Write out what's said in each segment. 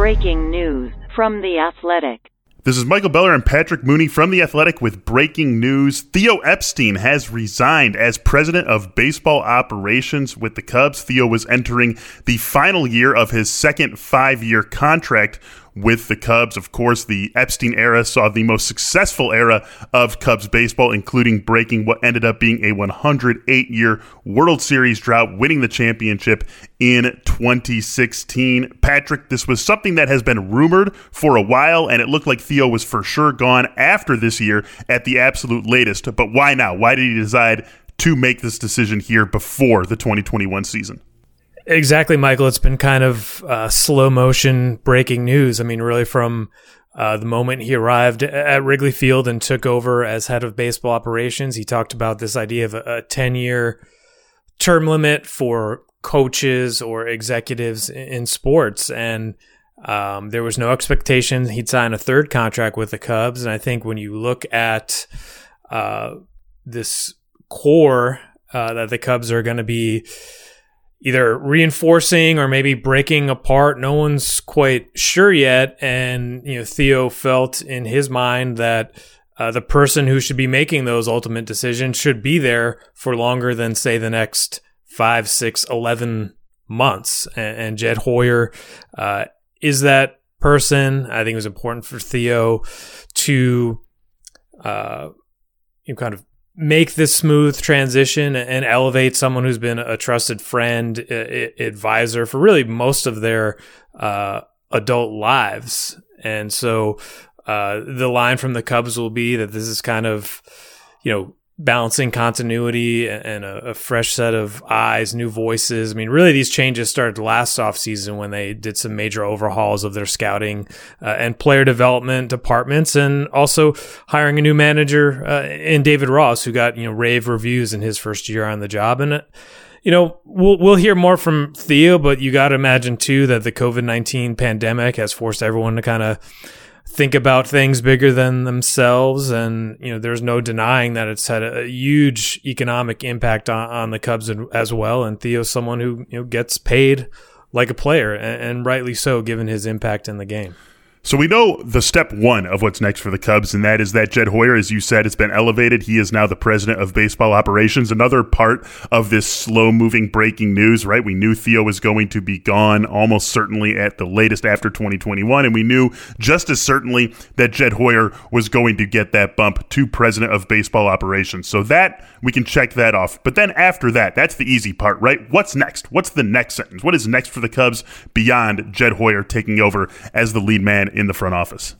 Breaking news from The Athletic. This is Michael Beller and Patrick Mooney from The Athletic with breaking news. Theo Epstein has resigned as president of baseball operations with the Cubs. Theo was entering the final year of his second five year contract with the Cubs. Of course, the Epstein era saw the most successful era of Cubs baseball, including breaking what ended up being a 108 year World Series drought, winning the championship in 2016. Patrick, this was something that has been rumored for a while, and it looked like Theo was for sure gone after this year at the absolute latest. But why now? Why did he decide to make this decision here before the 2021 season? Exactly, Michael. It's been kind of uh, slow motion breaking news. I mean, really, from uh, the moment he arrived at Wrigley Field and took over as head of baseball operations, he talked about this idea of a 10 year term limit for coaches or executives in sports. And um, there was no expectation he'd sign a third contract with the Cubs. And I think when you look at uh, this core uh, that the Cubs are going to be either reinforcing or maybe breaking apart. No one's quite sure yet. And, you know, Theo felt in his mind that uh, the person who should be making those ultimate decisions should be there for longer than, say, the next five, six, eleven months. And, and Jed Hoyer uh, is that person. I think it was important for Theo to, uh, you know, kind of make this smooth transition and elevate someone who's been a trusted friend, advisor for really most of their uh, adult lives. And so uh, the line from the Cubs will be that this is kind of, you know, balancing continuity and a, a, fresh set of eyes, new voices. I mean, really, these changes started last offseason when they did some major overhauls of their scouting uh, and player development departments, and also hiring a new manager uh, in David Ross, who got you know rave reviews in his first year on the job, and. Uh, you know, we'll we'll hear more from Theo, but you got to imagine too that the COVID nineteen pandemic has forced everyone to kind of think about things bigger than themselves. And, you know, there's no denying that it's had a, huge economic impact on, on the Cubs as well. And Theo's someone who, you know, gets paid like a player and, and rightly so, given his impact in the game. So we know the step one of what's next for the Cubs, and that is that Jed Hoyer, as you said, has been elevated. He is now the president of baseball operations. Another part of this slow moving breaking news, right? We knew Theo was going to be gone almost certainly at the latest after 2021, and we knew just as certainly that Jed Hoyer was going to get that bump to president of baseball operations. So that we can check that off. But then after that, that's the easy part, right? What's next? What's the next sentence? What is next for the Cubs beyond Jed Hoyer taking over as the lead man in the front office?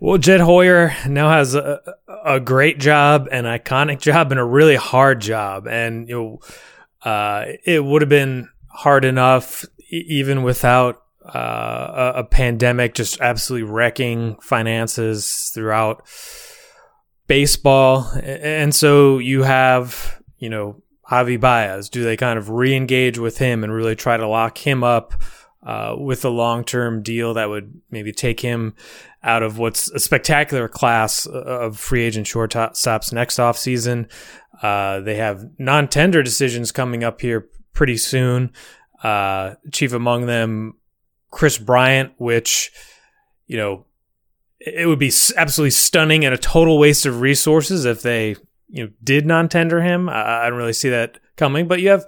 Well, Jed Hoyer now has a, a great job, an iconic job, and a really hard job. And you know, uh, it would have been hard enough even without uh, a, a, pandemic just absolutely wrecking finances throughout baseball. And so you have, you know, Javy Baez. Do they kind of re engage with him and really try to lock him up? Uh, with a long term deal that would maybe take him out of what's a spectacular class of free agent shortstops next offseason. Uh, they have non tender decisions coming up here pretty soon. Uh, chief among them, Kris Bryant, which, you know, it would be absolutely stunning and a total waste of resources if they, you know, did non tender him. I, I don't really see that coming, but you have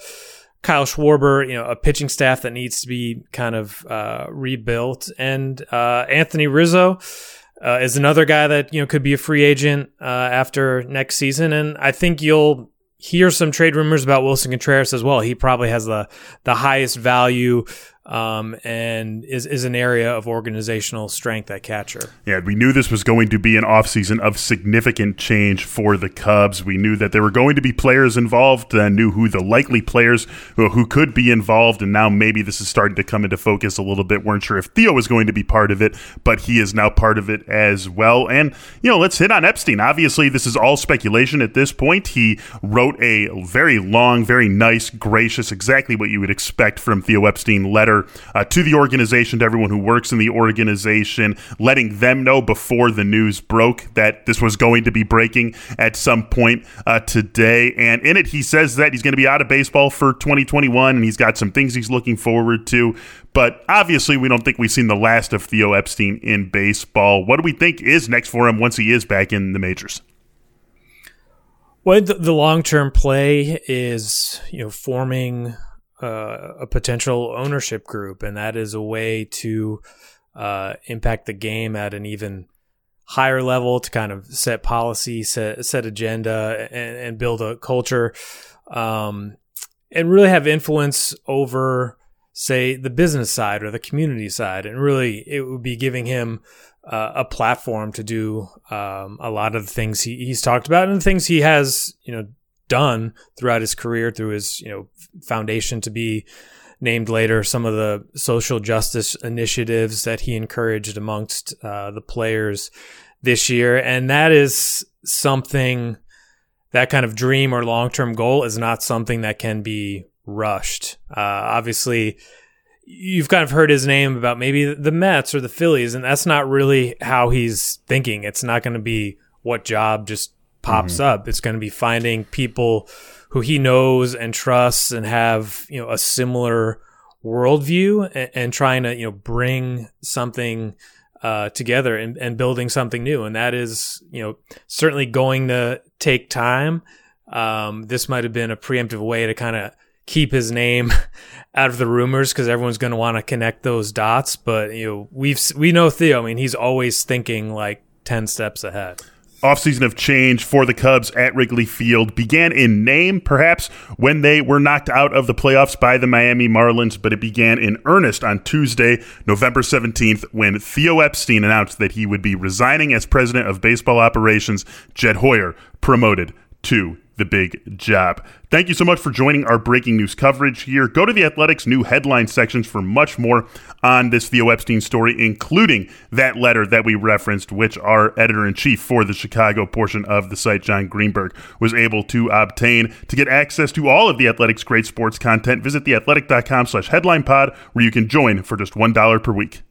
Kyle Schwarber, you know, a pitching staff that needs to be kind of uh, rebuilt, and uh, Anthony Rizzo uh, is another guy that you know could be a free agent uh, after next season, and I think you'll hear some trade rumors about Willson Contreras as well. He probably has the the highest value um, and is, is an area of organizational strength at catcher. Yeah, we knew this was going to be an offseason of significant change for the Cubs. We knew that there were going to be players involved, and knew who the likely players who, who could be involved, and now maybe this is starting to come into focus a little bit. We weren't sure if Theo was going to be part of it, but he is now part of it as well. And, you know, let's hit on Epstein. Obviously, this is all speculation at this point. He wrote a very long, very nice, gracious, exactly what you would expect from Theo Epstein letter letter uh, to the organization, to everyone who works in the organization, letting them know before the news broke that this was going to be breaking at some point uh, today. And in it, he says that he's going to be out of baseball for 2021 and he's got some things he's looking forward to. But obviously, we don't think we've seen the last of Theo Epstein in baseball. What do we think is next for him once he is back in the majors? Well, the, long term play is you know forming uh, a potential ownership group, and that is a way to uh, impact the game at an even higher level to kind of set policy, set set agenda, and, and build a culture, um, and really have influence over, say, the business side or the community side, and really it would be giving him uh, a platform to do um, a lot of the things he, he's talked about and the things he has, you know, done throughout his career through his, you know, foundation to be named later some of the social justice initiatives that he encouraged amongst uh, the players this year. And that is something that kind of dream or long term goal is not something that can be rushed. Uh, obviously, you've kind of heard his name about maybe the Mets or the Phillies, and that's not really how he's thinking. It's not going to be what job just pops mm-hmm. up. It's going to be finding people who he knows and trusts and have you know a similar worldview and, and trying to you know bring something uh, together and, and building something new. And that is you know certainly going to take time. Um, this might have been a preemptive way to kind of keep his name out of the rumors because everyone's going to want to connect those dots. But you know, we've we know Theo. I mean, he's always thinking like ten steps ahead. Offseason of change for the Cubs at Wrigley Field began in name, perhaps, when they were knocked out of the playoffs by the Miami Marlins, but it began in earnest on Tuesday, November 17th, when Theo Epstein announced that he would be resigning as president of baseball operations, Jed Hoyer promoted to the big job. Thank you so much for joining our breaking news coverage here. Go to the Athletics new headline sections for much more on this Theo Epstein story, including that letter that we referenced, which our editor in chief for the Chicago portion of the site, Jon Greenberg, was able to obtain. To get access to all of the Athletics' great sports content, visit theathletic.com slash headline pod, where you can join for just $1 per week.